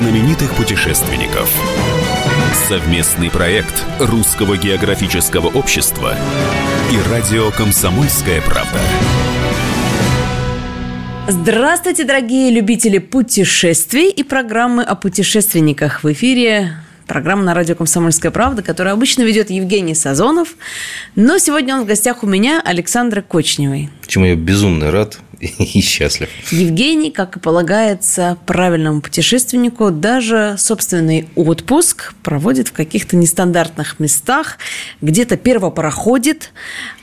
знаменитых путешественников. Совместный проект Русского географического общества и радио «Комсомольская правда». Здравствуйте, дорогие любители путешествий и программы о путешественниках. В эфире программа на радио «Комсомольская правда», которую обычно ведет Евгений Сазонов. Но сегодня он в гостях у меня, Александра Кочневой. Чему я безумно рад и счастлив. Евгений, как и полагается правильному путешественнику, даже собственный отпуск проводит в каких-то нестандартных местах, где-то первопароходит,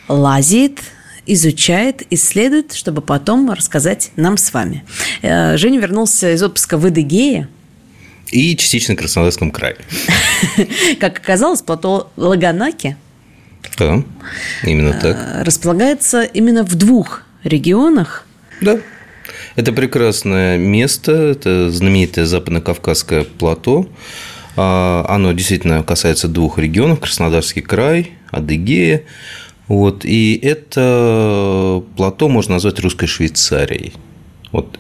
лазит, изучает, исследует, чтобы потом рассказать нам с вами. Э, Женя вернулся из отпуска в Эдыгее, И частично в Краснодарском крае. Как оказалось, плато Лаганаки Да, именно так. э, располагается именно в двух регионах. Да. Это прекрасное место, это знаменитое западно-кавказское плато. А, Оно действительно касается двух регионов – Краснодарский край, Адыгея. Вот. И это плато можно назвать русской Швейцарией. Вот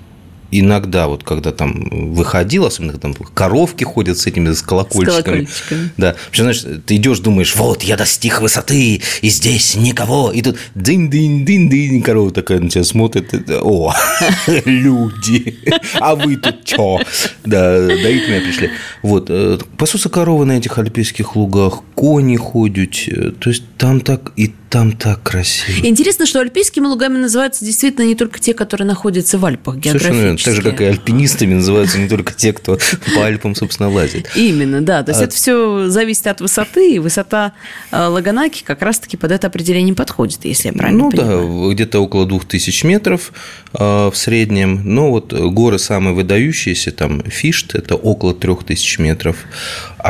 иногда, вот когда там выходил, особенно когда там коровки ходят с этими с колокольчиками. колокольчиками. Да. Вообще, знаешь, ты идешь, думаешь, вот, я достиг высоты, и здесь никого. И тут дынь-дынь-дынь-дынь, корова такая на тебя смотрит. и- О, люди, а вы тут чё? Да, доить меня пришли. Вот, э, пасутся коровы на этих альпийских лугах, кони ходят, э, то есть там так и там так красиво. Интересно, что альпийскими лугами называются действительно не только те, которые находятся в Альпах географически. Так же, как и альпинистами называются не только те, кто по Альпам, собственно, лазит. Именно, да. То есть А- это все зависит от высоты, и высота э, Лаганаки как раз-таки под это определение подходит, если я правильно ну понимаю. да, где-то около 2000 метров э, в среднем. Но вот горы самые выдающиеся, там Фишт, это около 3000 метров.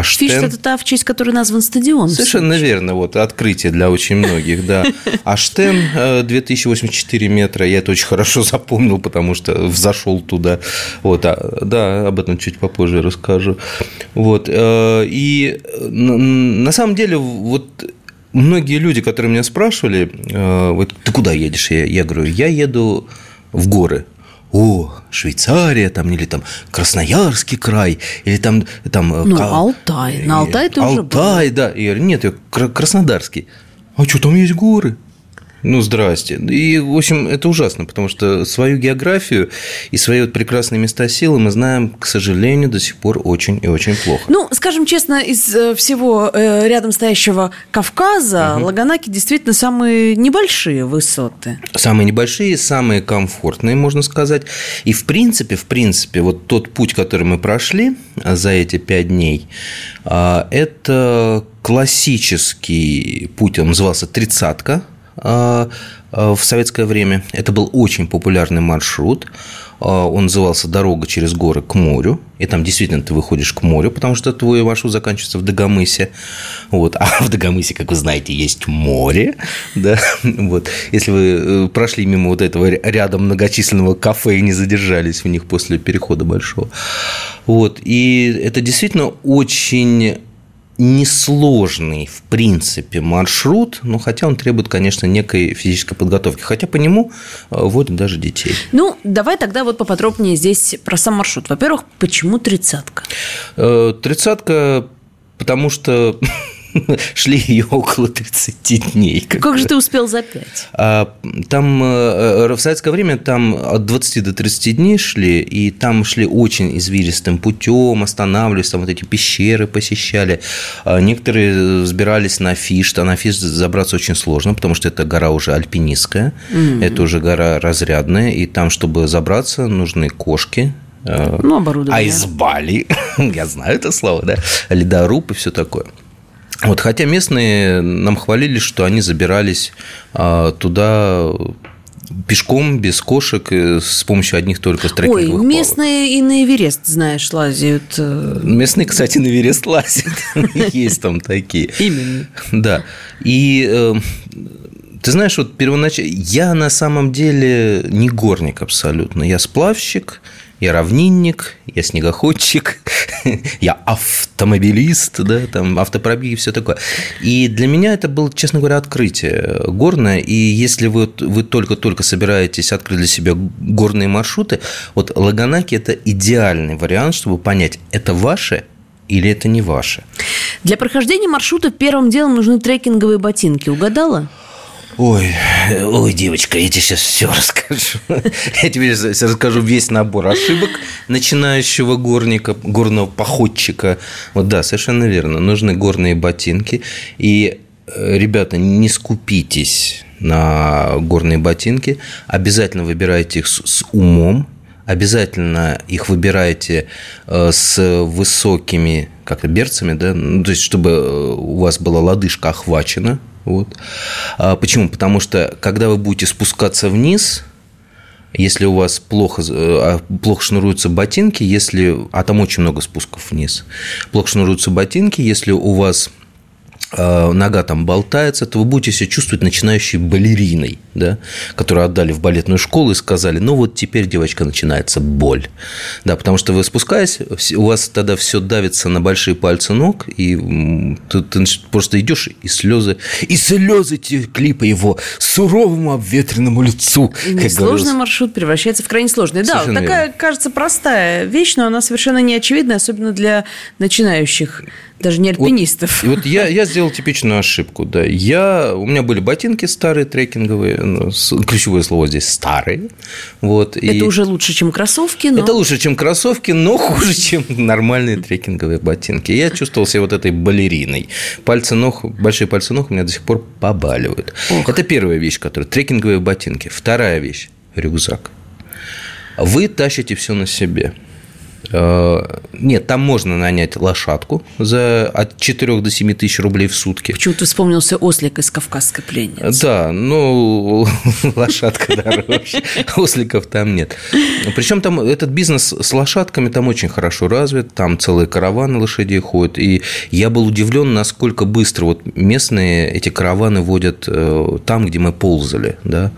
Фишт – это та, в честь которой назван стадион. Совершенно верно, вот открытие для очень многих, да. Аштен э, 2084 метра, я это очень хорошо запомнил, потому что взошел туда. Вот, а, да, об этом чуть попозже расскажу. Вот, э, и э, на самом деле вот многие люди, которые меня спрашивали, э, вот ты куда едешь? Я, я говорю, я еду в горы. О, Швейцария, там, или там Красноярский край, или там, там э, Ну, Алтай. На Алтай ты уже был. Алтай, да. Я говорю, нет, я Кра- Краснодарский. А что, там есть горы? Ну, здрасте. И, в общем, это ужасно, потому что свою географию и свои вот прекрасные места силы мы знаем, к сожалению, до сих пор очень и очень плохо. Ну, скажем честно, из э, всего э, рядом стоящего Кавказа Лаганаки действительно самые небольшие высоты. Самые небольшие, самые комфортные, можно сказать. И в принципе, в принципе, вот тот путь, который мы прошли а, за эти пять дней, а, это классический путь, он назывался «тридцатка» а, а, в советское время. Это был очень популярный маршрут. А, Он назывался «Дорога через горы к морю». И там действительно ты выходишь к морю, потому что твой маршрут заканчивается в Дагомысе. Вот. А в Дагомысе, как вы знаете, есть море. Да? Вот. Если вы э, прошли мимо вот этого ряда многочисленного кафе и не задержались в них после перехода большого. Вот. И это действительно очень несложный, в принципе, маршрут, но хотя он требует, конечно, некой физической подготовки. Хотя по нему э, водят даже детей. Ну, давай тогда вот поподробнее здесь про сам маршрут. Во-первых, почему тридцатка? Э, Тридцатка, потому что шли ее около 30 дней. Как же ты успел за пять? А, Там э, в советское время там от 20 до 30 дней шли, и там шли очень извилистым путем, останавливались, там вот эти пещеры посещали. А Некоторые взбирались на Фишт, а на Фишт забраться очень сложно, потому что это гора уже альпинистская, это уже гора разрядная, и там, чтобы забраться, нужны кошки, э, Ну, оборудование. Айсбали, я знаю это слово, да, ледоруб и все такое. Вот, хотя местные нам хвалили, что они забирались а, туда пешком, без кошек, с помощью одних только Ой, трекинговых палок. местные и на Эверест, знаешь, лазят. э, Местные, кстати, на Эверест лазят. Есть там такие. Именно. Да. И э, ты знаешь, вот первоначально... Я на самом деле не горник абсолютно. Я сплавщик, я равнинник, я снегоходчик, я автомобилист, да, там автопробеги и все такое. И для меня это было, честно говоря, открытие горное. И если вы, вы только-только собираетесь открыть для себя горные маршруты, вот Лаганаки – это идеальный вариант, чтобы понять, это ваше или это не ваше. Для прохождения маршрута первым делом нужны трекинговые ботинки. Угадала? Ой, ой, девочка, я тебе сейчас все расскажу. Я тебе сейчас расскажу весь набор ошибок начинающего горника, горного походчика. Вот да, совершенно верно. Нужны горные ботинки. И, э, ребята, не скупитесь на горные ботинки. Обязательно выбирайте их с умом. Обязательно их выбирайте э, с высокими как-то берцами, да, ну, то есть чтобы э, у вас была лодыжка охвачена вот. А почему? Потому что, когда вы будете спускаться вниз, если у вас плохо, э, а, плохо шнуруются ботинки, если, а там очень много спусков вниз, плохо шнуруются ботинки, если у вас нога там болтается, то вы будете себя чувствовать начинающей балериной, да, которую отдали в балетную школу и сказали, ну вот теперь, девочка, начинается боль. Да, потому что вы спускаясь, у вас тогда все давится на большие пальцы ног, и ты, ты просто идешь, и слезы, и слезы текли по его суровому обветренному лицу. Сложный маршрут превращается в крайне сложный. Да, вот такая, верно. кажется, простая вещь, но она совершенно не очевидна, особенно для начинающих даже не альпинистов. Вот, вот я, я сделал типичную ошибку. Да. Я, у меня были ботинки старые, трекинговые. Ну, ключевое слово здесь старые. Вот, Это и... уже лучше, чем кроссовки. Но... Это лучше, чем кроссовки, но хуже, чем нормальные трекинговые ботинки. Я чувствовал себя вот этой балериной. Пальцы ног, большие пальцы ног у меня до сих пор побаливают. Ох. Это первая вещь, которая трекинговые ботинки. Вторая вещь – рюкзак. Вы тащите все на себе. Э, нет, там можно нанять лошадку за от 4 до 7 тысяч рублей в сутки. Почему-то вспомнился ослик из «Кавказской пленницы». Да, ну, лошадка дороже. Осликов там нет. Причем там этот бизнес с лошадками там очень хорошо развит. Там целые караваны лошадей ходят. И я был удивлен, насколько быстро вот местные эти караваны водят э, там, где мы ползали. Да?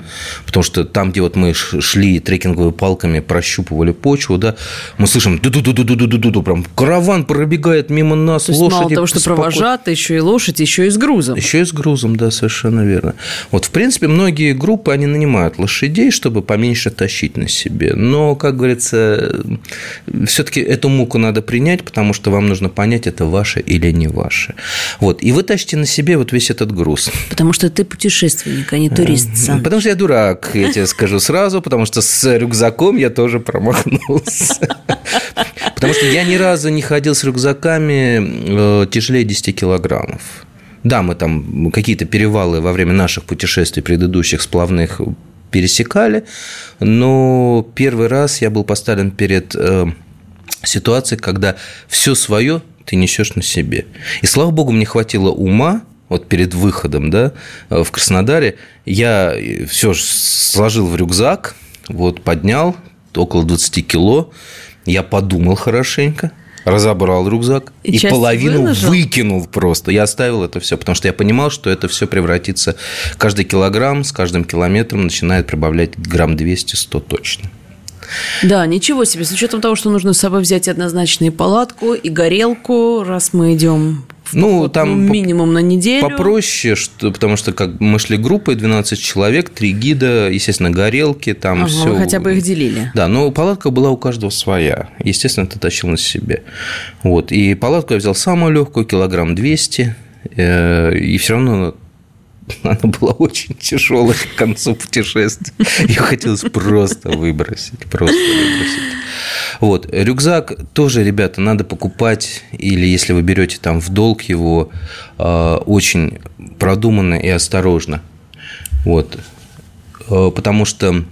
Потому что там, где вот мы шли трекинговыми палками, прощупывали почву, да, мы слышим ду-ду-ду-ду-ду-ду-ду, прям караван пробегает мимо нас, То лошади. Мало того, что споко... провожатый, еще и лошадь, еще и с грузом. Еще и с грузом, да, совершенно верно. Вот, в принципе, многие группы, они нанимают лошадей, чтобы поменьше тащить на себе. Но, как говорится, все-таки эту муку надо принять, потому что вам нужно понять, это ваше или не ваше. Вот, и вы тащите на себе вот весь этот груз. Потому что ты путешественник, а не турист сам. Потому что я дурак, я тебе скажу сразу, потому что с рюкзаком я тоже промахнулся. Потому что я ни разу не ходил с рюкзаками э, тяжелее 10 килограммов. Да, мы там какие-то перевалы во время наших путешествий предыдущих сплавных пересекали, но первый раз я был поставлен перед э, ситуацией, когда все свое ты несешь на себе. И слава богу, мне хватило ума вот перед выходом да, в Краснодаре, я все сложил в рюкзак, вот поднял около 20 кило, я подумал хорошенько, разобрал рюкзак и, и половину выложил? выкинул просто. Я оставил это все, потому что я понимал, что это все превратится... Каждый килограмм с каждым километром начинает прибавлять грамм 200-100 точно. Да, ничего себе. С учетом того, что нужно с собой взять однозначно и палатку, и горелку, раз мы идем ну, вот, там ну, минимум на неделю. Попроще, что, потому что как мы шли группой 12 человек, три гида, естественно, горелки, там ага, все. хотя бы их делили. Да, но палатка была у каждого своя. Естественно, ты тащил на себе. Вот. И палатку я взял самую легкую, килограмм 200, э, и все равно она была очень тяжелая к концу путешествия. Ее хотелось просто выбросить, просто выбросить. Вот. Рюкзак тоже, ребята, надо покупать, или если вы берете там в долг его, а, очень продуманно и осторожно. Вот. А, потому что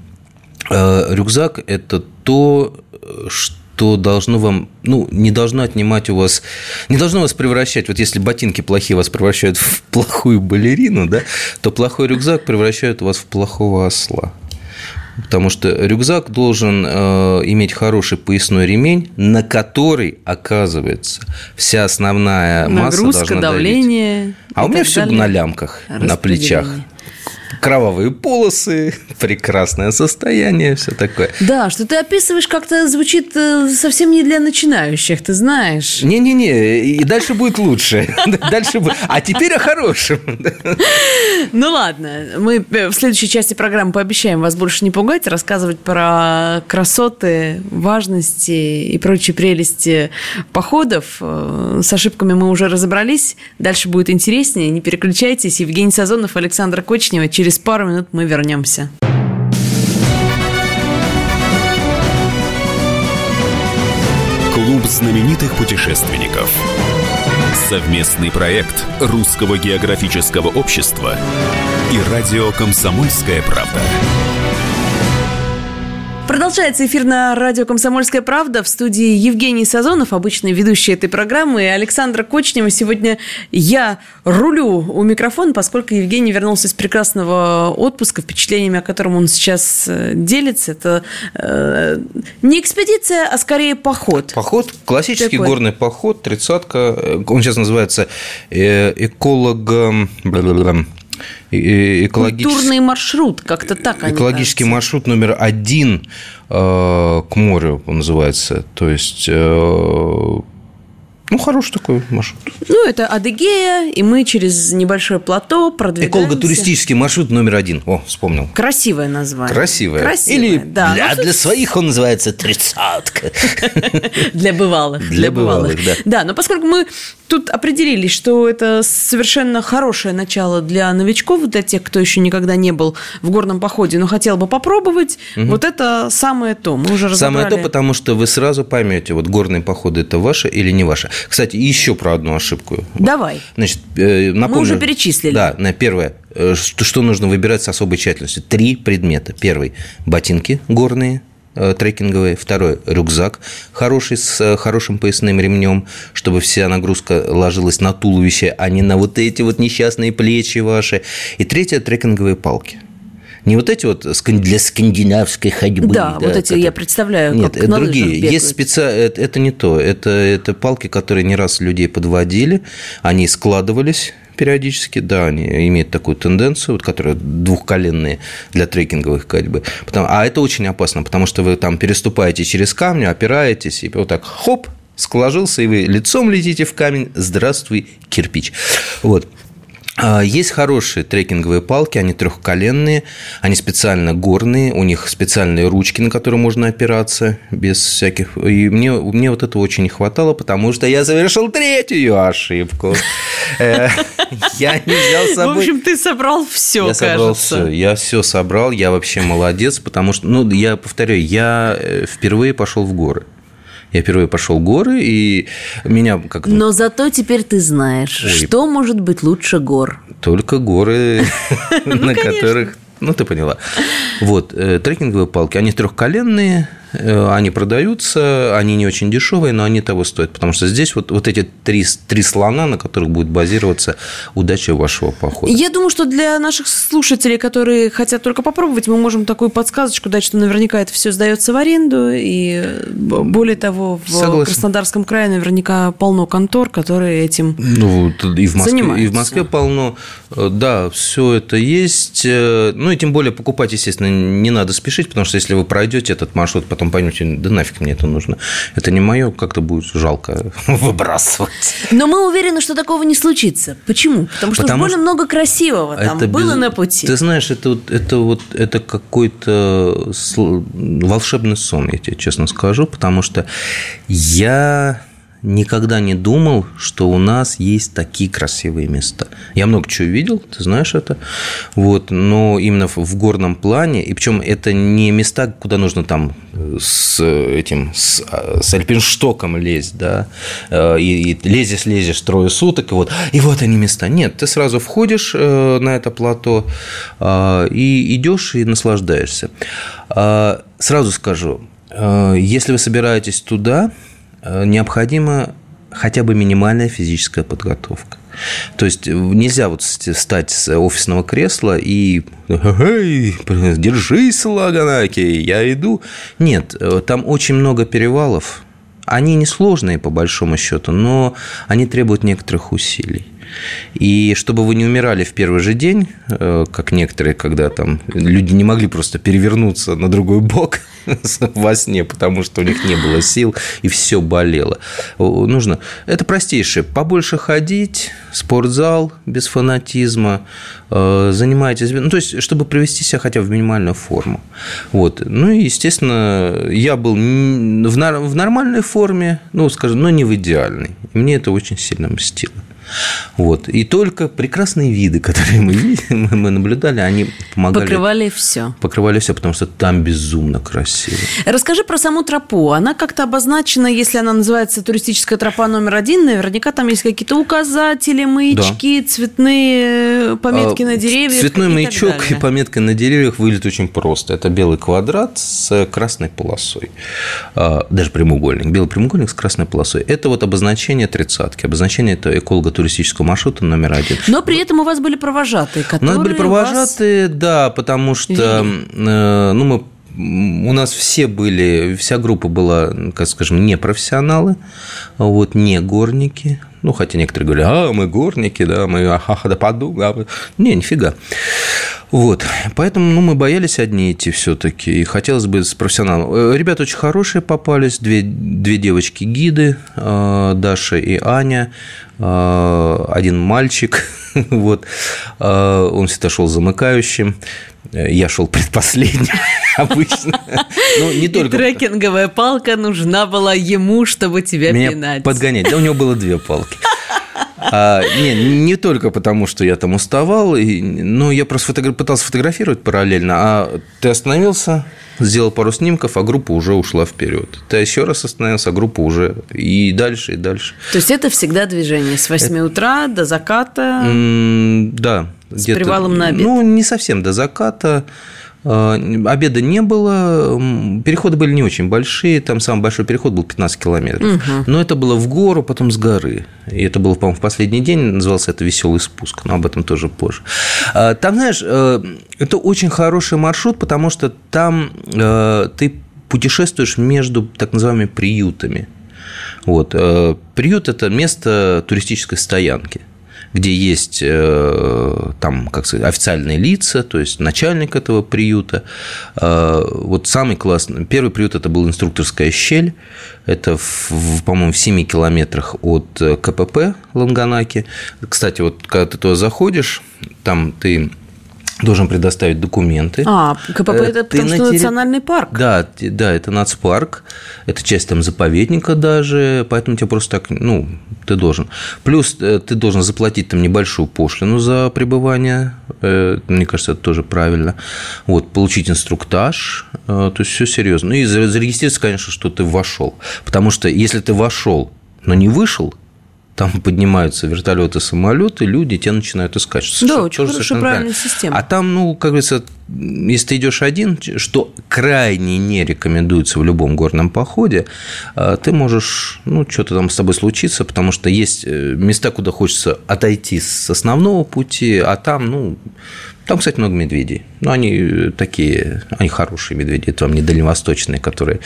а, рюкзак – это то, что то должно вам, ну, не должно отнимать у вас, не должно вас превращать, вот если ботинки плохие вас превращают в плохую балерину, да, то плохой рюкзак превращает вас в плохого осла. Потому что рюкзак должен э, иметь хороший поясной ремень, на который, оказывается, вся основная Нагрузка, масса должна давление. Давить. А у меня все на лямках, на плечах. Кровавые полосы, прекрасное состояние, все такое. Да, что ты описываешь, как-то звучит э, совсем не для начинающих, ты знаешь. Не-не-не, и дальше будет лучше. Дальше будет. А теперь о хорошем. Ну ладно, мы в следующей части программы пообещаем вас больше не пугать, рассказывать про красоты, важности и прочие прелести походов. Э, с ошибками мы уже разобрались. Дальше будет интереснее. Не переключайтесь. Евгений Сазонов, Александр Кочнева. Через пару минут мы вернемся. Клуб знаменитых путешественников. Совместный проект Русского географического общества и радио «Комсомольская правда». Продолжается эфир на радио «Комсомольская правда» в студии Евгений Сазонов, обычный ведущий этой программы, и Александра Кочнева. Сегодня я рулю у микрофона, поскольку Евгений вернулся из прекрасного отпуска, впечатлениями, о котором он сейчас э, делится. Это э, не экспедиция, а скорее поход. Поход, классический Такой. горный поход, тридцатка. Он сейчас называется э, экологом экологический... Культурный маршрут, как-то так они Экологический кажется. маршрут номер один э, к морю он называется. То есть э, ну, хороший такой маршрут. Ну, это Адыгея, и мы через небольшое плато продвигаемся. Эколого-туристический маршрут номер один. О, вспомнил. Красивое название. Красивое. Красивое, Или да. для, ну, для своих он называется тридцатка. Для бывалых. Для бывалых, да. Да, но поскольку мы тут определились, что это совершенно хорошее начало для новичков, для тех, кто еще никогда не был в горном походе, но хотел бы попробовать, вот это самое то. Мы уже разобрали. Самое то, потому что вы сразу поймете, вот горные походы это ваше или не ваше. Кстати, еще про одну ошибку. Давай. Значит, э, напомню. Мы уже перечислили. Да, на первое. Э, что, нужно выбирать с особой тщательностью? Три предмета. Первый – ботинки горные, э, трекинговые. Второй – рюкзак хороший с хорошим поясным ремнем, чтобы вся нагрузка ложилась на туловище, а не на вот эти вот несчастные плечи ваши. И третье – трекинговые палки. Не вот эти вот для скандинавской ходьбы. Да, да вот эти которые... я представляю. Нет, это другие. Есть специ... это, это не то. Это, это палки, которые не раз людей подводили. Они складывались периодически, да, они имеют такую тенденцию, вот, которая двухколенные для трекинговых ходьбы. Потому, а это очень опасно, потому что вы там переступаете через камни, опираетесь, и вот так хоп, сложился, и вы лицом летите в камень, здравствуй, кирпич. Вот. А, есть хорошие трекинговые палки, они трехколенные, они специально горные, у них специальные ручки, на которые можно опираться без всяких... И мне, мне вот этого очень не хватало, потому что я совершил третью ошибку. Э, я не взял с собой... В общем, ты собрал все, Я собрал все, я все собрал, я вообще молодец, потому что, ну, я повторяю, я э, впервые пошел в горы. Я впервые пошел в горы, и меня как Но зато теперь ты знаешь, Ой. что может быть лучше гор. Только горы, на которых... Ну, ты поняла. Вот, э, трекинговые палки, они трехколенные, они продаются, они не очень дешевые, но они того стоят, потому что здесь вот, вот эти три, три слона, на которых будет базироваться удача вашего похода. Я думаю, что для наших слушателей, которые хотят только попробовать, мы можем такую подсказочку дать, что наверняка это все сдается в аренду, и более того, в Согласен. Краснодарском крае наверняка полно контор, которые этим ну, и в Москве, занимаются. И в Москве полно, э, да, все это есть, э, ну и тем более покупать, естественно, не надо спешить, потому что если вы пройдете этот маршрут, потом поймете, да нафиг мне это нужно. Это не мое, как-то будет жалко выбрасывать. Но мы уверены, что такого не случится. Почему? Потому что Потому больно много красивого там это было без... на пути. Ты знаешь, это вот, это вот это какой-то волшебный сон, я тебе честно скажу, потому что я никогда не думал, что у нас есть такие красивые места. Я много чего видел, ты знаешь это. Вот, но именно в горном плане, и причем это не места, куда нужно там с этим, с, с альпинштоком лезть, да, э, и, и лезешь, лезешь трое суток, и вот, и вот они места. Нет, ты сразу входишь э, на это плато э, и идешь и наслаждаешься. Сразу скажу, если вы собираетесь туда, Э, необходима хотя бы минимальная физическая подготовка. То есть нельзя вот встать с офисного кресла и «Эй, держись, Лаганаки, я иду». Нет, э, там очень много перевалов. Они несложные, по большому счету, но они требуют некоторых усилий. И чтобы вы не умирали в первый же день, э, как некоторые, когда там люди не могли просто перевернуться на другой бок во сне, потому что у них не было сил и все болело. Нужно... Это простейшее. Побольше ходить, спортзал без фанатизма, э, занимайтесь... Ну, то есть, чтобы привести себя хотя бы в минимальную форму. Вот. Ну и, естественно, я был в нормальной форме, ну, скажем, но не в идеальной. И мне это очень сильно мстило. Вот. И только прекрасные виды, которые мы, видели, мы наблюдали, они помогали. Покрывали все. Покрывали все, потому что там безумно красиво. Расскажи про саму тропу. Она как-то обозначена, если она называется туристическая тропа номер один, наверняка там есть какие-то указатели, маячки, да. цветные э, пометки а, на деревьях. Цветной и маячок и пометка на деревьях выглядит очень просто. Это белый квадрат с красной полосой. А, даже прямоугольник. Белый прямоугольник с красной полосой. Это вот обозначение тридцатки. Обозначение это эколого туристического маршрута номер один. Но при этом у вас были провожатые, которые У нас были провожатые, вас... да, потому что э, ну, мы у нас все были, вся группа была, как скажем, не профессионалы, вот, не горники. Ну, хотя некоторые говорят, а, мы горники, да, мы ахаха, да поду. Да. Не, нифига. Вот, поэтому ну, мы боялись одни идти все-таки, и хотелось бы с профессионалом. Э, ребята очень хорошие попались, две, две девочки-гиды, э, Даша и Аня, э, один мальчик, вот, он всегда шел замыкающим, я шел предпоследним обычно. Ну, не только... И трекинговая палка нужна была ему, чтобы тебя Меня пинать. подгонять. Да, у него было две палки. А, не, не только потому, что я там уставал, и, но я просто фотограф, пытался фотографировать параллельно, а ты остановился, сделал пару снимков, а группа уже ушла вперед. Ты еще раз остановился, а группа уже и дальше, и дальше. То есть это всегда движение с 8 это... утра до заката? М да. С привалом на обед? Ну, не совсем до заката. А, обеда не было, переходы были не очень большие, там самый большой переход был 15 километров. Угу. Но это было в гору, потом с горы. И это было, по-моему, в последний день, назывался это «Веселый спуск», но об этом тоже позже. А, там, знаешь, э, это очень хороший маршрут, потому что там э, ты путешествуешь между так называемыми приютами. Вот. Э, приют – это место туристической стоянки где есть э, там, как сказать, официальные лица, то есть начальник этого приюта. Э, вот самый классный, первый приют это был инструкторская щель, это, в, по-моему, в 7 километрах от КПП Ланганаки. Кстати, вот когда ты туда заходишь, там ты должен предоставить документы. А, КПП э, это потому что терри... национальный парк. Да, да, это нацпарк, это часть там заповедника даже, поэтому тебе просто так, ну, ты должен. Плюс э, ты должен заплатить там небольшую пошлину за пребывание, э, мне кажется, это тоже правильно. Вот, получить инструктаж, то есть все серьезно. Ну и зарегистрироваться, конечно, что ты вошел, потому что если ты вошел, но не вышел, там поднимаются вертолеты, самолеты, люди тебя начинают искать. Что да, очень хорошая правильная система. А там, ну, как говорится, если ты идешь один, что крайне не рекомендуется в любом горном походе, а, ты можешь, ну, что-то там с тобой случиться, потому что есть э, места, куда хочется отойти с основного пути, а там, ну, там, кстати, много медведей. Но они э, такие, они хорошие медведи, это вам не дальневосточные, которые...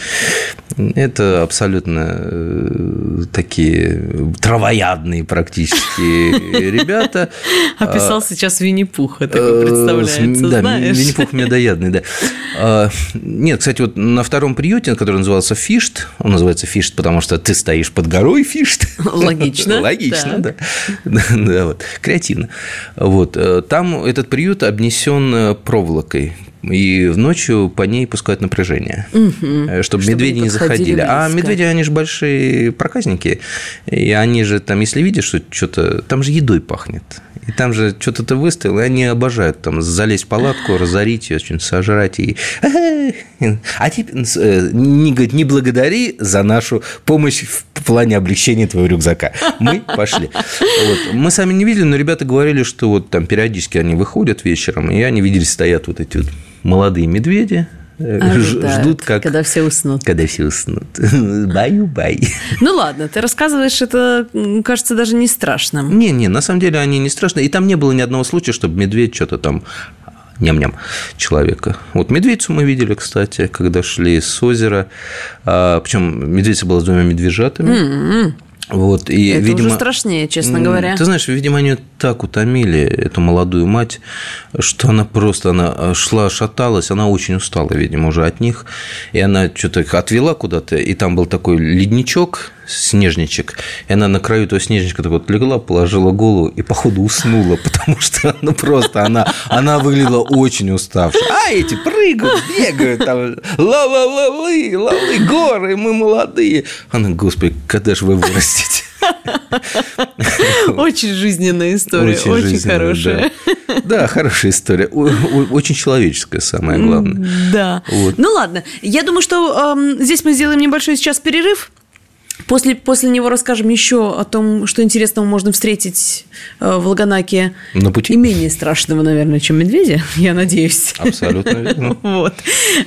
Это абсолютно э, такие травоядные практически ребята. Описал а, сейчас Винни-Пуха, так э, представляется, да? Винни-Пух медоядный, да. А, нет, кстати, вот на втором приюте, который назывался Фишт, он называется Фишт, потому что ты стоишь под горой Фишт. Логично. Логично, да. Да, вот, креативно. Вот, там этот приют обнесен э, проволокой, и в ночью по ней пускают напряжение, угу. чтобы, чтобы медведи не заходили. А близко. А медведи, они же большие проказники, и они же там, если видишь, что что-то, там же едой пахнет. И там же что-то ты выставил, и они обожают там залезть в палатку, разорить ее, что-нибудь сожрать. И... А теперь э, не, говорит, не благодари за нашу помощь в плане облегчения твоего рюкзака. Мы пошли. Вот. Мы сами не видели, но ребята говорили, что вот там периодически они выходят вечером, и они видели, стоят вот эти вот молодые медведи, Ожидают, ждут, как... Когда все уснут. Когда все уснут. Баю-бай. Ну ладно, ты рассказываешь, это кажется даже не страшным. Не-не, на самом деле они не страшные. И там не было ни одного случая, чтобы медведь что-то там ням-ням человека. Вот медведицу мы видели, кстати, когда шли с озера. А, Причем медведица была с двумя медвежатами. Mm-hmm. Вот, и, Это видимо, уже страшнее, честно говоря. Ты знаешь, видимо, они так утомили эту молодую мать, что она просто она шла, шаталась, она очень устала, видимо, уже от них. И она что-то отвела куда-то, и там был такой ледничок, снежничек, и она на краю этого снежничка так вот легла, положила голову и, походу, уснула, потому что, ну, просто она, она выглядела очень уставшей. А эти прыгают, бегают, там, ла-ла-ла-лы, лалы, горы, мы молодые. Она, господи, когда же вы вырастете? Очень жизненная история, очень, очень хорошая. Да. да, хорошая история, очень человеческая, самое главное. Да. Вот. Ну ладно, я думаю, что э, здесь мы сделаем небольшой сейчас перерыв. После, после него расскажем еще о том, что интересного можно встретить э, в Лаганаке. На пути. И менее страшного, наверное, чем медведя, я надеюсь. Абсолютно верно. Вот.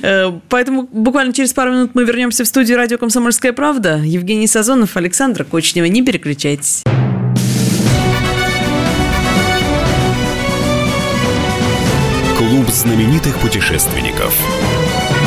Э, поэтому буквально через пару минут мы вернемся в студию радио «Комсомольская правда». Евгений Сазонов, Александра Кочнева. Не переключайтесь. Клуб знаменитых путешественников.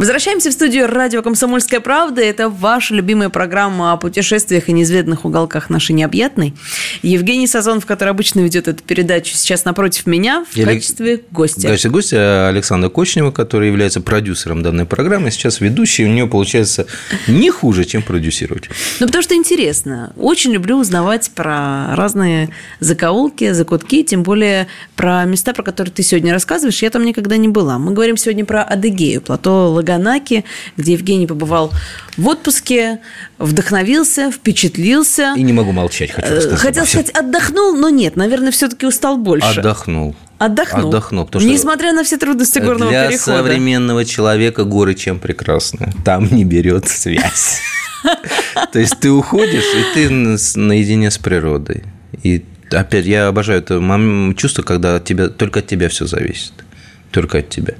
Возвращаемся в студию радио «Комсомольская правда». Это ваша любимая программа о путешествиях и неизведанных уголках нашей необъятной. Евгений Сазонов, который обычно ведет эту передачу, сейчас напротив меня в Я качестве гостя. В качестве гостя Александра Кочнева, который является продюсером данной программы, сейчас ведущий. У нее получается не хуже, чем продюсировать. Ну, потому что интересно. Очень люблю узнавать про разные закоулки, закутки, тем более про места, про которые ты сегодня рассказываешь. Я там никогда не была. Мы говорим сегодня про Адыгею, плато Лагодин Ганаки, где Евгений побывал в отпуске, вдохновился, впечатлился. И не могу молчать, хочу рассказать. Хотел сказать, отдохнул, но нет, наверное, все-таки устал больше. Отдохнул. Отдохнул. Отдохнул. Потому что Несмотря на все трудности горного для перехода. Для современного человека горы чем прекрасны. Там не берет связь. То есть ты уходишь, и ты наедине с природой. И опять, я обожаю это чувство, когда тебя, только от тебя все зависит. Только от тебя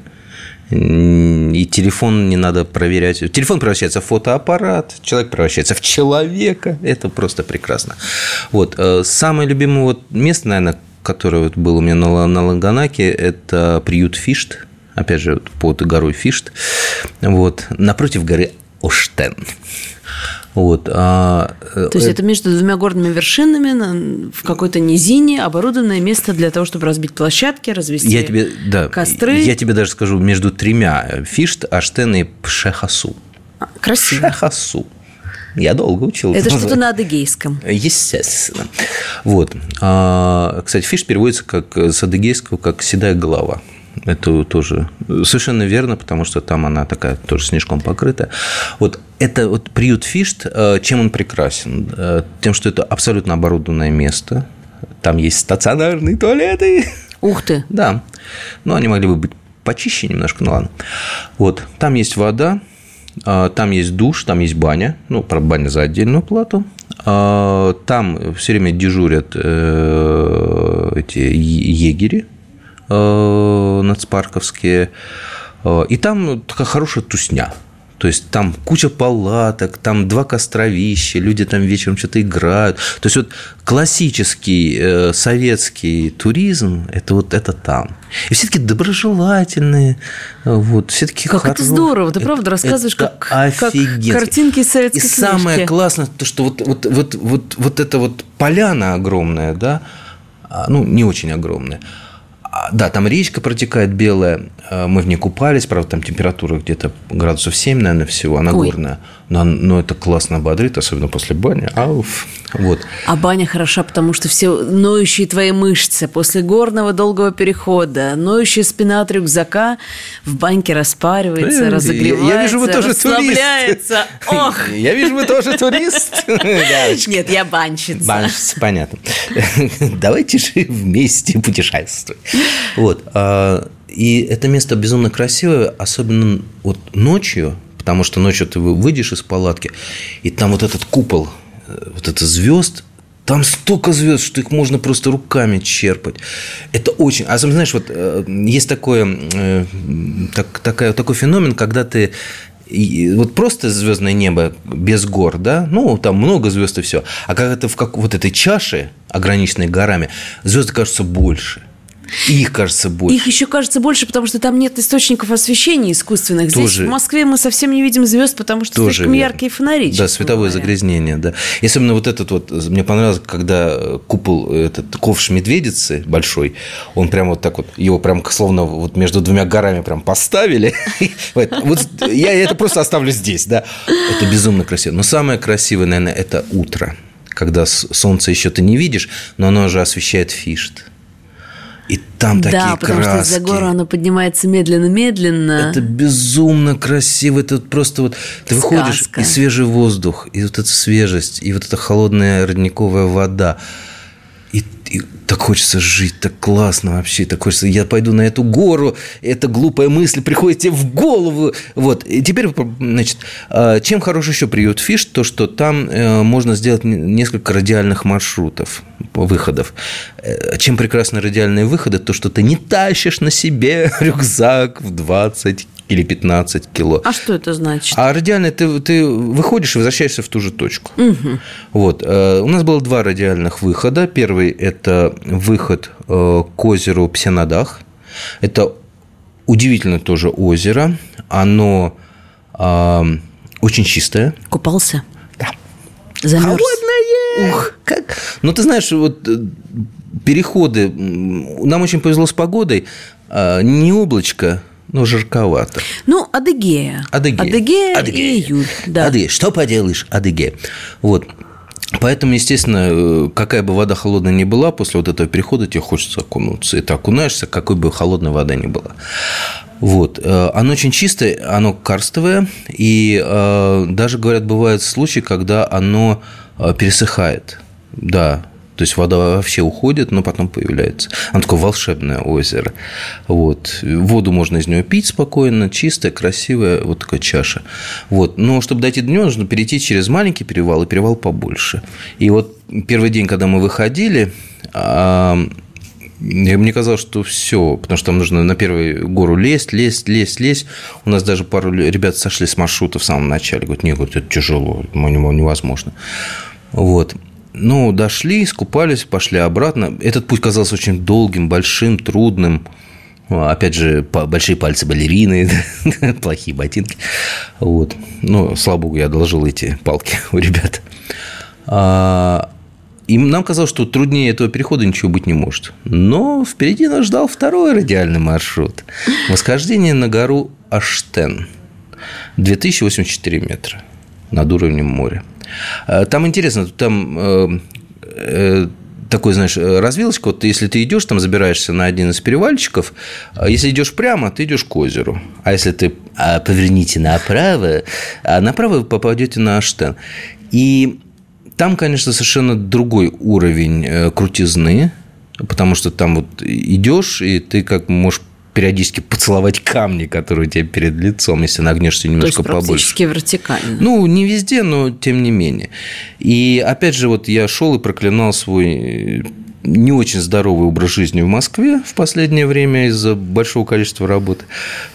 и телефон не надо проверять. Телефон превращается в фотоаппарат, человек превращается в человека. Это просто прекрасно. Вот. Э, самое любимое вот место, наверное, которое вот было у меня на, на Лаганаке, это приют Фишт. Опять же, под горой Фишт. Вот. Напротив горы Оштен. Вот, а, э, То есть это... это между двумя горными вершинами в какой-то низине оборудованное место для того, чтобы разбить площадки, развести я тебе, да, костры. Я тебе даже скажу, между тремя Фишт, Аштен и Пшехасу. А, красиво. Пшехасу. Я долго учил. Это что-то на адыгейском. Естественно. Вот. А, кстати, фиш переводится как с адыгейского как седая голова. Это тоже совершенно верно, потому что там она такая тоже снежком покрыта. Вот это вот приют Фишт, э, чем он прекрасен? Э, тем, что это абсолютно оборудованное место. Там есть стационарные туалеты. Ух ты! Да. Но они могли бы быть почище немножко, ну ладно. Вот. Там есть вода, э, там есть душ, там есть баня. Ну, про баня за отдельную плату. Там все время дежурят эти егери, нацпарковские. Э, и там такая хорошая тусня. То есть там куча палаток, там два костровища, люди там вечером что-то играют. То есть вот классический э, советский туризм это вот это там. И все таки доброжелательные, вот, все таки Как хоро... это здорово, ты правда рассказываешь, это как, как картинки из советской И книжки. самое классное, то, что вот, вот, вот, вот, вот эта вот поляна огромная, да, а, ну, не очень огромная, да, там речка протекает белая, а, мы в ней купались, правда, там температура где-то градусов 7, наверное, всего, она Ой. горная. Но, но это классно бодрит, особенно после бани. Ауф. Вот. А баня хороша, потому что все ноющие твои мышцы после горного долгого перехода, ноющая спина от рюкзака в баньке распаривается, я, разогревается, я, я вижу, вы тоже расслабляется. Турист. Ох. Я вижу, вы тоже турист. Нет, я банщица. Банщица, понятно. Давайте же вместе путешествовать. Вот. А, и это место безумно красивое, особенно вот ночью, потому что ночью ты выйдешь из палатки, и там вот этот купол, э, вот это звезд, там столько звезд, что их можно просто руками черпать. Это очень... А знаешь, вот э, есть такое, э, так, такая, такой феномен, когда ты вот просто звездное небо без гор, да, ну, там много звезд и все. А когда ты в как, вот этой чаше, ограниченной горами, звезды кажутся больше. Их кажется больше. Их еще кажется больше, потому что там нет источников освещения искусственных. Здесь Тоже- в Москве мы совсем не видим звезд, потому что Тоже слишком верно. яркие фонари. Да, световое говоря. загрязнение, да. И особенно вот этот вот, мне понравилось, когда купол, этот ковш медведицы большой, он прям вот так вот, его прям словно вот между двумя горами прям поставили. Вот я это просто оставлю здесь, да. Это безумно красиво. Но самое красивое, наверное, это утро, когда солнце еще ты не видишь, но оно уже освещает фишт. И там такие Да, потому что краски. из-за горы оно поднимается медленно-медленно. Это безумно красиво. Это вот просто вот ты выходишь Сказка. и свежий воздух, и вот эта свежесть, и вот эта холодная родниковая вода. И, и так хочется жить, так классно вообще, так хочется, я пойду на эту гору, эта глупая мысль приходит тебе в голову. Вот, и теперь, значит, а, чем хорош еще приют Фиш, то, что там э, можно сделать несколько радиальных маршрутов, выходов. Э, Чем прекрасны радиальные выходы, то, что ты не тащишь на себе рюкзак в 20 или 15 кило. А что это значит? А радиальный ты, ты выходишь и возвращаешься в ту же точку. Вот. э, У нас было два радиальных выхода. Первый – это выход э, к озеру Псенадах. Это удивительно тоже озеро. Оно а, очень чистое. Купался? Да. Замерз? Холодное! Ух, как... Ну, ты знаешь, вот э, переходы... Нам очень повезло с погодой. А, Не облачко, но жарковато. Ну, Адыгея. Адыгея. Адыгея, и июль. Да. Адыгея. Что поделаешь, Адыгея. Вот. Поэтому, естественно, э, какая бы вода холодная ни была, после вот этого перехода тебе хочется окунуться. И ты окунаешься, какой бы холодная вода ни была. Вот. Э, Оно очень чистое, оно карстовое. И э, даже, говорят, бывают случаи, когда оно пересыхает. Да, то есть вода вообще уходит, но потом появляется. Оно такое волшебное озеро. Вот. Воду можно из него пить спокойно, чистая, красивая, вот такая чаша. Вот. Но чтобы дойти до него, нужно перейти через маленький перевал и перевал побольше. И вот первый день, когда мы выходили, а, Мне казалось, что все, потому что там нужно на первую гору лезть, лезть, лезть, лезть. У нас даже пару ребят сошли с маршрута в самом начале. Говорят, нет, говорят, это тяжело, невозможно. Вот. Ну, дошли, скупались, пошли обратно. Этот путь казался очень долгим, большим, трудным. Ну, Опять же, большие пальцы балерины, плохие ботинки. Вот. Ну, слава богу, я одолжил эти палки у ребят. А, И нам казалось, что труднее этого перехода ничего быть не может. Но впереди нас ждал второй радиальный маршрут. Восхождение на гору Аштен. 2084 метра над уровнем моря. А, Там интересно, там э, э, такой, знаешь, э, развилочка, вот если ты идешь, там забираешься на один из перевальчиков, а если идешь прямо, ты идешь к озеру. А если ты а, поверните направо, а направо вы попадете на Аштен. И там, конечно, совершенно другой уровень э, крутизны, потому что там вот идешь, и ты как можешь периодически поцеловать камни, которые у тебя перед лицом, если нагнешься То есть немножко побольше. практически вертикально. Ну, не везде, но тем не менее. И опять же, вот я шел и проклинал свой не очень здоровый образ жизни в Москве в последнее время из-за большого количества работы.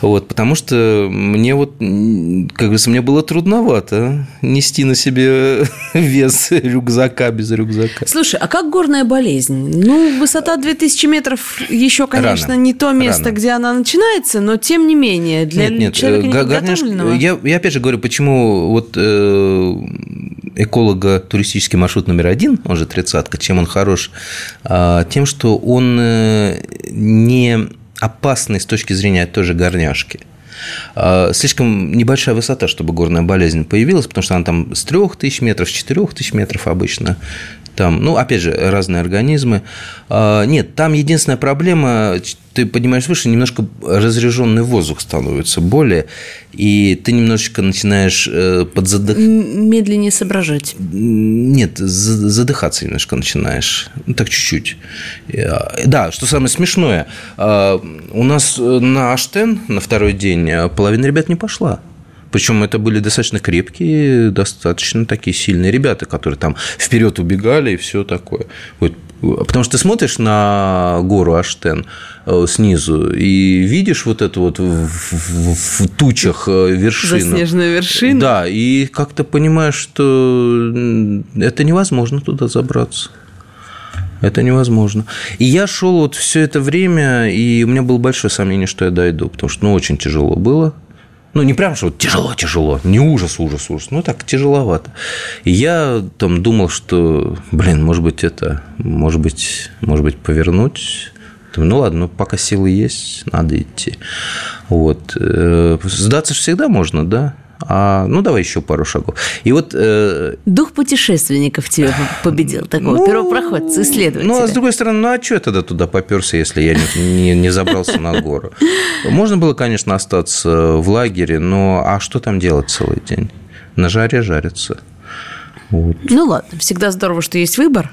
Вот, потому что мне вот, как говорится, мне было трудновато нести на себе вес рюкзака без рюкзака. Слушай, а как горная болезнь? Ну, высота 2000 метров еще, конечно, Рано. не то место, Рано. где она начинается, но тем не менее, для нет, нет, человека э, Горняшка- неподготовленного... я, я опять же говорю, почему вот э, эколого-туристический маршрут номер один, он же тридцатка, чем он хорош? А, Тем, что он э, не опасный с точки зрения той же горняшки. А, Слишком небольшая высота, чтобы горная болезнь появилась, потому что она там с 3000 метров, с 4000 метров обычно. Там, ну, опять же, разные организмы. А, Нет, там единственная проблема, ты поднимаешь выше, немножко разряженный воздух становится более, и ты немножечко начинаешь э, подзадых... Медленнее соображать. Нет, за- задыхаться немножко начинаешь. Ну, так чуть-чуть. Э, Да, что самое смешное, э, у нас на Аштен на второй день половина ребят не пошла. Причем это были достаточно крепкие, достаточно такие сильные ребята, которые там вперед убегали и все такое. Вот. Потому что ты смотришь на гору Аштен э, снизу и видишь вот эту вот в, в- в тучах э, вершину. Заснеженную вершину. Да, и как-то понимаешь, что это невозможно туда забраться. Это невозможно. И я шел вот все это время, и у меня было большое сомнение, что я дойду, потому что, ну, очень тяжело было. Ну, не прям, что тяжело-тяжело, не ужас, ужас, ужас, ну, так тяжеловато. И я там думал, что, блин, может быть, это, может быть, может быть, повернуть Думаю, ну ладно, ну пока силы есть, надо идти. Вот. Э, сдаться же всегда можно, да? А, ну, давай еще пару шагов. И вот... Э... Дух путешественников тебя победил, такого ну, первопроходца, исследователя. Ну, а с другой стороны, ну, а что я тогда туда поперся, если я не, не, не забрался на гору? Можно было, конечно, остаться в лагере, но а что там делать целый день? На жаре жарится. Вот. Ну, ладно, всегда здорово, что есть выбор.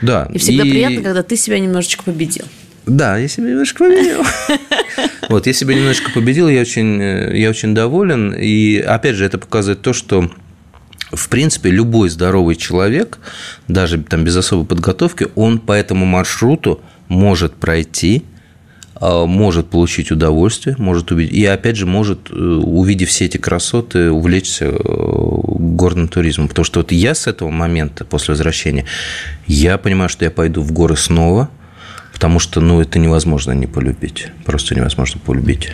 Да. И всегда и... приятно, когда ты себя немножечко победил. Да, я себя немножко победил. Вот, я себя немножко победил, я очень, я очень доволен. И, опять же, это показывает то, что в принципе, любой здоровый человек, даже там без особой подготовки, он по этому маршруту может пройти, а, может получить удовольствие, может увидеть, и опять же может, э, увидев все эти красоты, увлечься э, горным туризмом. Потому что вот я с этого момента, после возвращения, я понимаю, что я пойду в горы снова – потому что, ну, это невозможно не полюбить. Просто невозможно полюбить.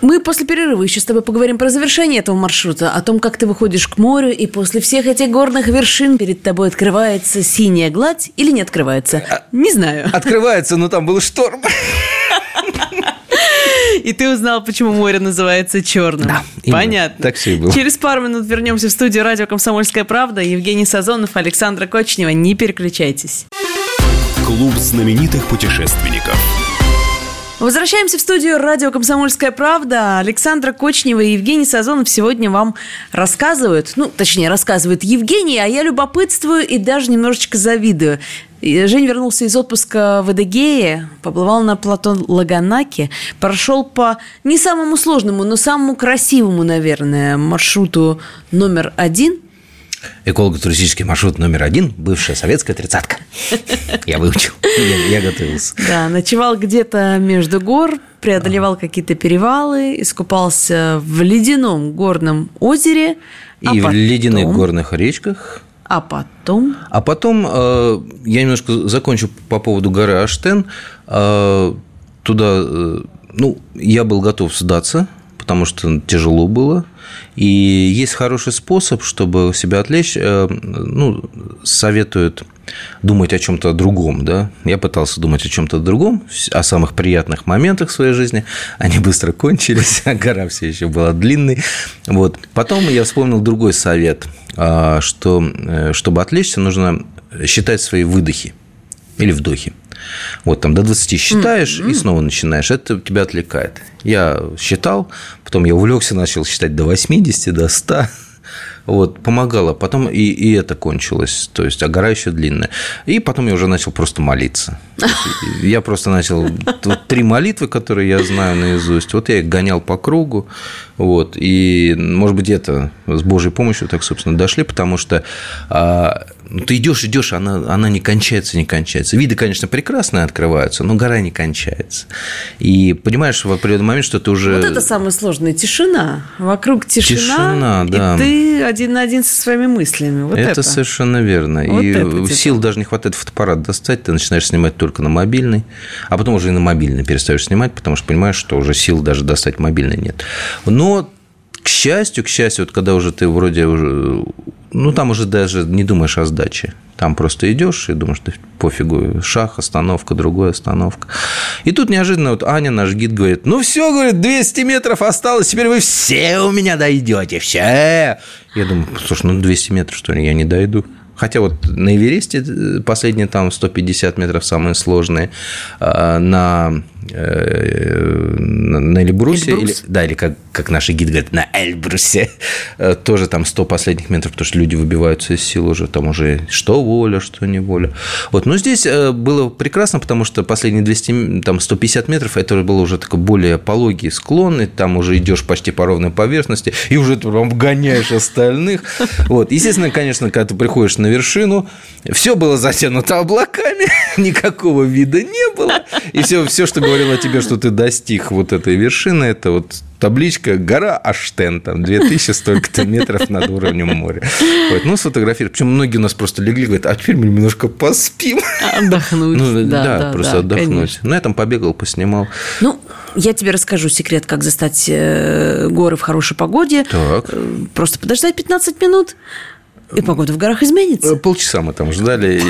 Мы после перерыва еще с тобой поговорим про завершение этого маршрута, о том, как ты выходишь к морю, и после всех этих горных вершин перед тобой открывается синяя гладь или не открывается? А, не знаю. Открывается, но там был шторм. И ты узнал, почему море называется черным. Да, Понятно. Так все и было. Через пару минут вернемся в студию радио «Комсомольская правда». Евгений Сазонов, Александра Кочнева. Не переключайтесь. Клуб знаменитых путешественников. Возвращаемся в студию радио «Комсомольская правда». Александра Кочнева и Евгений Сазонов сегодня вам рассказывают, ну, точнее, рассказывает Евгений, а я любопытствую и даже немножечко завидую. Жень вернулся из отпуска в Эдегее, поплывал на плато Лаганаки, прошел по не самому сложному, но самому красивому, наверное, маршруту номер один – эколого-туристический маршрут номер один, бывшая советская тридцатка. Я выучил, я, я готовился. Да, ночевал где-то между гор, преодолевал какие-то перевалы, искупался в ледяном горном озере. И а в потом... ледяных горных речках. А потом? А потом э, я немножко закончу по поводу горы Аштен. Э, туда, э, ну, я был готов сдаться, потому что тяжело было. И есть хороший способ, чтобы себя отвлечь. Э, ну, советуют думать о чем-то другом, да. Я пытался думать о чем-то другом, о самых приятных моментах в своей жизни. Они быстро кончились, а гора все еще была длинной. Вот. Потом я вспомнил другой совет, а, что э, чтобы отвлечься, нужно считать свои выдохи или вдохи. Вот там до 20 считаешь mm-hmm. и снова начинаешь. Это тебя отвлекает. Я считал, потом я увлекся, начал считать до 80, до 100. Вот, помогало. Потом и, и это кончилось. То есть, а гора еще длинная. И потом я уже начал просто молиться. Я просто начал... Вот три молитвы, которые я знаю наизусть. Вот я их гонял по кругу. Вот. И, может быть, это с Божьей помощью так, собственно, дошли, потому что а, ну, ты идешь, идешь, она, она не кончается, не кончается. Виды, конечно, прекрасные открываются, но гора не кончается. И понимаешь в определенный момент, что ты уже... Вот это самая сложная тишина. Вокруг тишина, тишина да. и ты один на один со своими мыслями. Вот это, это. совершенно верно. Вот и сил даже не хватает фотоаппарат достать, ты начинаешь снимать только на мобильный, а потом уже и на мобильный перестаешь снимать, потому что понимаешь, что уже сил даже достать мобильный нет. Но к счастью, к счастью, вот когда уже ты вроде уже ну, там уже даже не думаешь о сдаче. Там просто идешь и думаешь, да пофигу, шаг, остановка, другая остановка. И тут неожиданно вот Аня, наш гид, говорит, ну все, говорит, 200 метров осталось, теперь вы все у меня дойдете, все. Я думаю, слушай, ну 200 метров, что ли, я не дойду. Хотя вот на Эвересте э, последние там 150 метров самые сложные, а, на Э, на Эльбрусе, Эльбрус? или, да, или как, как наши гид говорят, на Эльбрусе, э, тоже там 100 последних метров, потому что люди выбиваются из сил уже, там уже что воля, что не воля. Вот, но здесь э, было прекрасно, потому что последние 200, там 150 метров, это было уже такой более пологий склон, и там уже идешь почти по ровной поверхности, и уже ты прям гоняешь остальных. Вот, естественно, конечно, когда ты приходишь на вершину, все было затянуто облаками, никакого вида не было, и все, все что говорила тебе, что ты достиг вот этой вершины, это вот табличка «Гора Аштен», там 2000 столько-то метров над уровнем моря. Вот, ну, сфотографировали. Причем многие у нас просто легли, говорят, а теперь мы немножко поспим. Отдохнуть. Ну, да, да, да просто да, отдохнуть. Конечно. Я там побегал, поснимал. Ну, я тебе расскажу секрет, как застать э, горы в хорошей погоде. Так. Э, просто подождать 15 минут. И погода в горах изменится. Э, полчаса мы там ждали.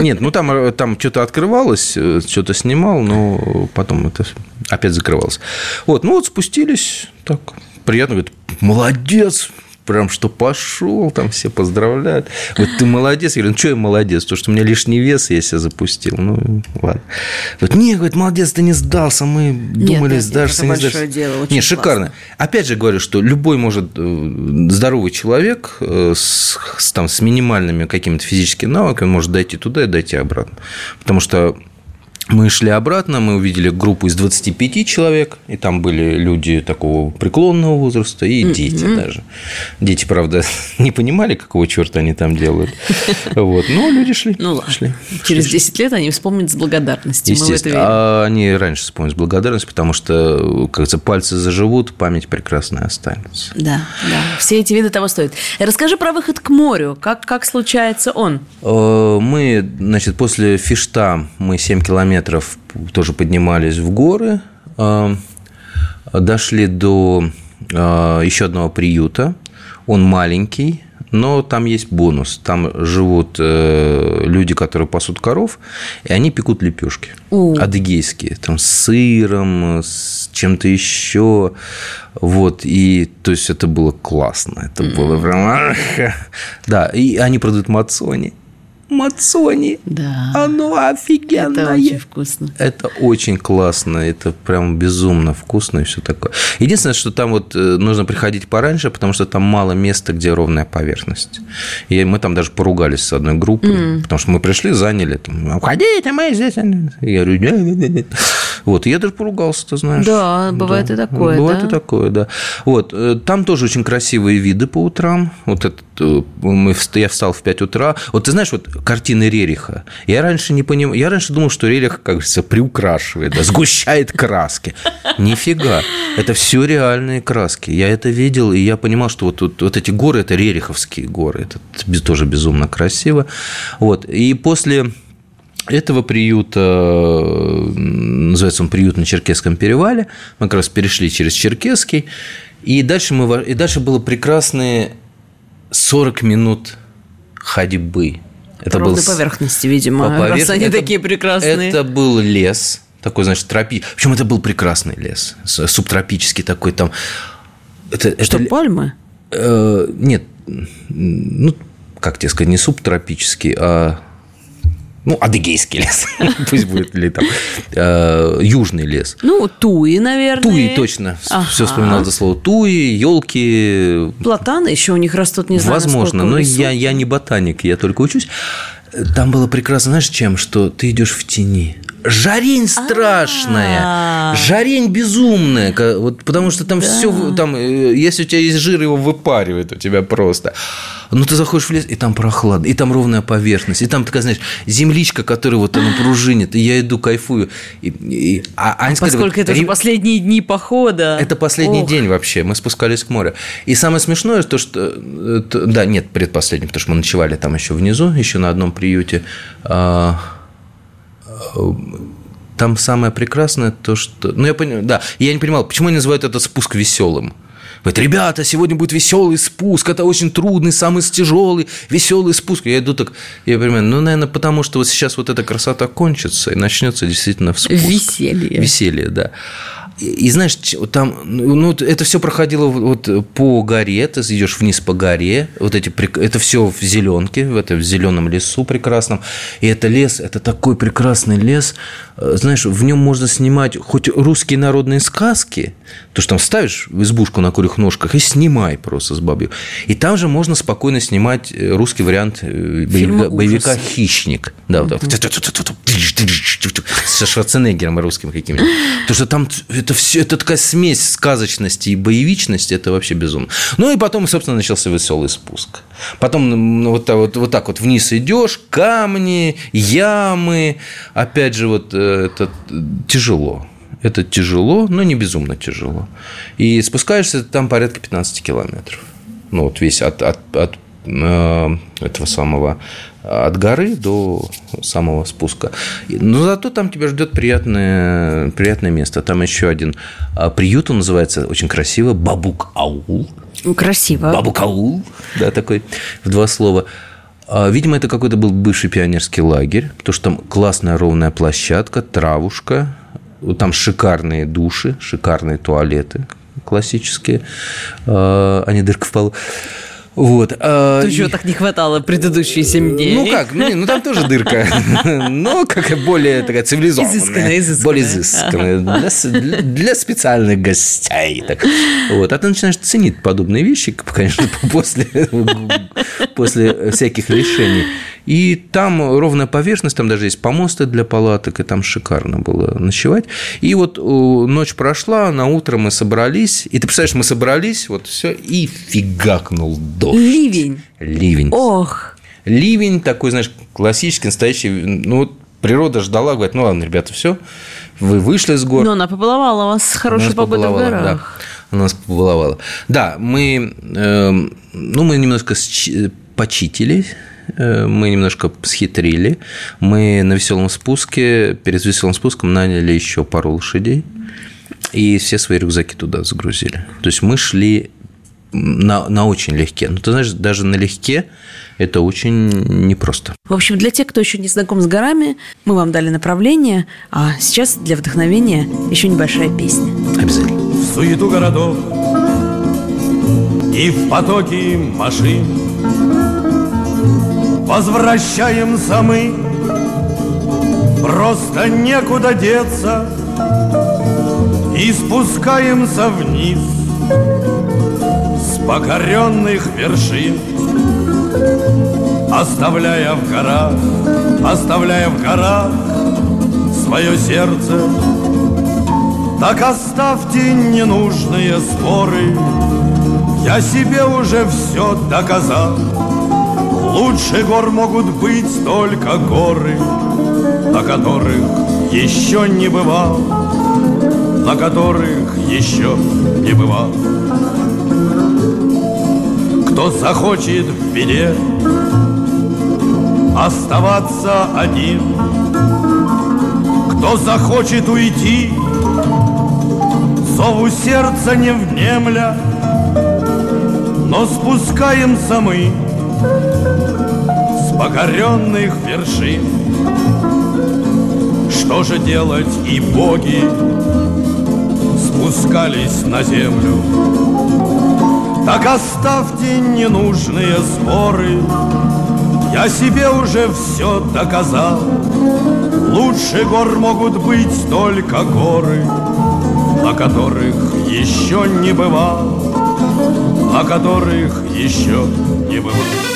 Нет, ну там, там что-то открывалось, что-то снимал, но потом это опять закрывалось. Вот, ну вот спустились, так, приятно, говорит, молодец, прям что пошел, там все поздравляют. Вот ты молодец. Я говорю, ну что я молодец? То, что у меня лишний вес, я себя запустил. Ну, ладно. Вот, не, говорит, молодец, ты не сдался. Мы думали, нет, сдашься, не сдашься. Дело, очень не, шикарно. Опять же говорю, что любой может, э, здоровый человек э, с, с, там, с минимальными какими-то физическими навыками может дойти туда и дойти обратно. Потому что мы шли обратно, мы увидели группу из 25 человек, и там были люди такого преклонного возраста и дети mm-hmm. даже. Дети, правда, не понимали, какого черта они там делают. Вот. Но люди шли. Ну ладно. Шли. Через 10 лет они вспомнят с благодарностью. Естественно. А они раньше вспомнят с благодарностью, потому что, говорится, пальцы заживут, память прекрасная останется. Да, да. Все эти виды того стоят. Расскажи про выход к морю. Как, как случается он? Э, мы, значит, после Фишта мы 7 километров метров тоже поднимались в горы, а, дошли до а, еще одного приюта. Он маленький, но там есть бонус. Там живут э, люди, которые пасут коров, и они пекут лепешки У. адыгейские, там с сыром, с чем-то еще. Вот, и то есть это было классно. Это было прям... Да, и они продают мацони мацони. Да. Оно офигенное. Это очень вкусно. Это очень классно. Это прям безумно вкусно и все такое. Единственное, что там вот э, нужно приходить пораньше, потому что там мало места, где ровная поверхность. И мы там даже поругались с одной группой, mm. потому что мы пришли, заняли. Там, Уходите, мы здесь. Я говорю, нет, нет, нет. Вот, и я даже поругался, ты знаешь. Да, бывает да. и такое, Бывает да? и такое, да. Вот, э, там тоже очень красивые виды по утрам. Вот это, мы, я встал в 5 утра. Вот ты знаешь, вот картины Рериха. Я раньше не понимал, я раньше думал, что Рерих, как говорится, приукрашивает, да, сгущает краски. Нифига. Это все реальные краски. Я это видел, и я понимал, что вот, вот, вот эти горы – это рериховские горы. Это тоже безумно красиво. Вот. И после этого приюта, называется он приют на Черкесском перевале, мы как раз перешли через Черкесский, и дальше, мы, и дальше было прекрасные 40 минут ходьбы. Это был поверхности, видимо, по поверх... раз они это, такие прекрасные. Это был лес, такой, значит, тропи. Причем это был прекрасный лес, субтропический такой там. Это, Что, это... пальмы? Э, нет, ну, как тебе сказать, не субтропический, а ну, адыгейский лес, пусть будет или там э, южный лес. Ну, туи, наверное. Туи, точно. Ага. Все вспоминал за слово туи, елки. Платаны еще у них растут, не знаю, Возможно, но я, я не ботаник, я только учусь. Там было прекрасно, знаешь, чем? Что ты идешь в тени. Жарень страшная, А-а-а. жарень безумная, вот потому что там да. все, там, э, если у тебя есть жир, его выпаривает у тебя просто. Но ты заходишь в лес, и там прохладно, и там ровная поверхность, и там такая, знаешь, земличка, которая вот она пружинит, и я иду, кайфую. И, и, а, а Поскольку это уже последние дни похода. Это последний Ох. день вообще, мы спускались к морю. И самое смешное, то, что... Это, да, нет, предпоследний, потому что мы ночевали там еще внизу, еще на одном приюте. Там самое прекрасное то, что... Ну, я понимаю, да, я не понимал, почему они называют этот спуск веселым. Говорит, ребята, сегодня будет веселый спуск, это очень трудный, самый тяжелый, веселый спуск. Я иду так, я понимаю, ну, наверное, потому что вот сейчас вот эта красота кончится, и начнется действительно спуск. Веселье. Веселье, да. И, знаешь, там, ну, это все проходило вот по горе, ты идешь вниз по горе, вот эти, это все в зеленке, в этом зеленом лесу прекрасном. И это лес, это такой прекрасный лес, э, знаешь, в нем можно снимать хоть русские народные сказки – То, что там ставишь в избушку на курьих ножках и снимай просто с бабью. И там же можно спокойно снимать э, русский вариант э, боевика, боевика «Хищник». Да, вот. Со Шварценеггером русским каким-нибудь. Потому что там это все, это такая смесь сказочности и боевичности, это вообще безумно. Ну и потом, собственно, начался веселый спуск. Потом ну, вот, вот, вот так вот вниз идешь, камни, ямы. Опять же, вот э, это тяжело. Это тяжело, но не безумно тяжело. И спускаешься там порядка 15 километров. Ну, вот весь от, от, от э, этого самого от горы до самого спуска. Но зато там тебя ждет приятное, приятное место. Там еще один а, приют, он называется очень красиво Бабук Аул. Красиво. Бабук Аул, да, такой в два слова. А, видимо, это какой-то был бывший пионерский лагерь, потому что там классная ровная площадка, травушка, там шикарные души, шикарные туалеты классические, а не дырка в полу. Вот. А, Тут чего так не хватало предыдущие 7 дней. Ну как, ну, ну там тоже дырка, но как более такая цивилизованная. Изысканная, изысканная. Более изысканная. Для, для специальных гостей. Так. Вот. А ты начинаешь ценить подобные вещи, конечно, после, после всяких решений. И там ровная поверхность, там даже есть помосты для палаток, и там шикарно было ночевать. И вот ночь прошла, на утро мы собрались, и ты представляешь, мы собрались, вот все, и фигакнул дождь. Ливень. Ливень. Ох. Ливень такой, знаешь, классический, настоящий, ну, вот природа ждала, говорит, ну ладно, ребята, все, вы вышли с гор. Но она побаловала вас с хорошей погодой в горах. Да. Она нас побаловала. Да, мы, э, ну, мы немножко почитили Э, мы немножко схитрили. Мы на веселом спуске, перед веселым спуском наняли еще пару лошадей и все свои рюкзаки туда загрузили. То есть мы шли на, на очень легке. Ну, ты знаешь, даже на легке это очень непросто. В общем, для тех, кто еще не знаком с горами, мы вам дали направление, а сейчас для вдохновения еще небольшая песня. Обязательно. В суету городов и в потоке машин Возвращаемся мы. Просто некуда деться. И спускаемся вниз С покоренных вершин Оставляя в горах Оставляя в горах Свое сердце. Так оставьте ненужные споры Я себе уже все доказал Лучше гор могут быть только горы, На которых еще не бывал, На которых еще не бывал. Кто захочет в беде Оставаться один, Кто захочет уйти, Зову сердца не внемля, Но спускаемся мы покоренных вершин. Что же делать и боги спускались на землю? Так оставьте ненужные споры, Я себе уже все доказал. Лучше гор могут быть только горы, На которых еще не бывал, На которых еще не бывал.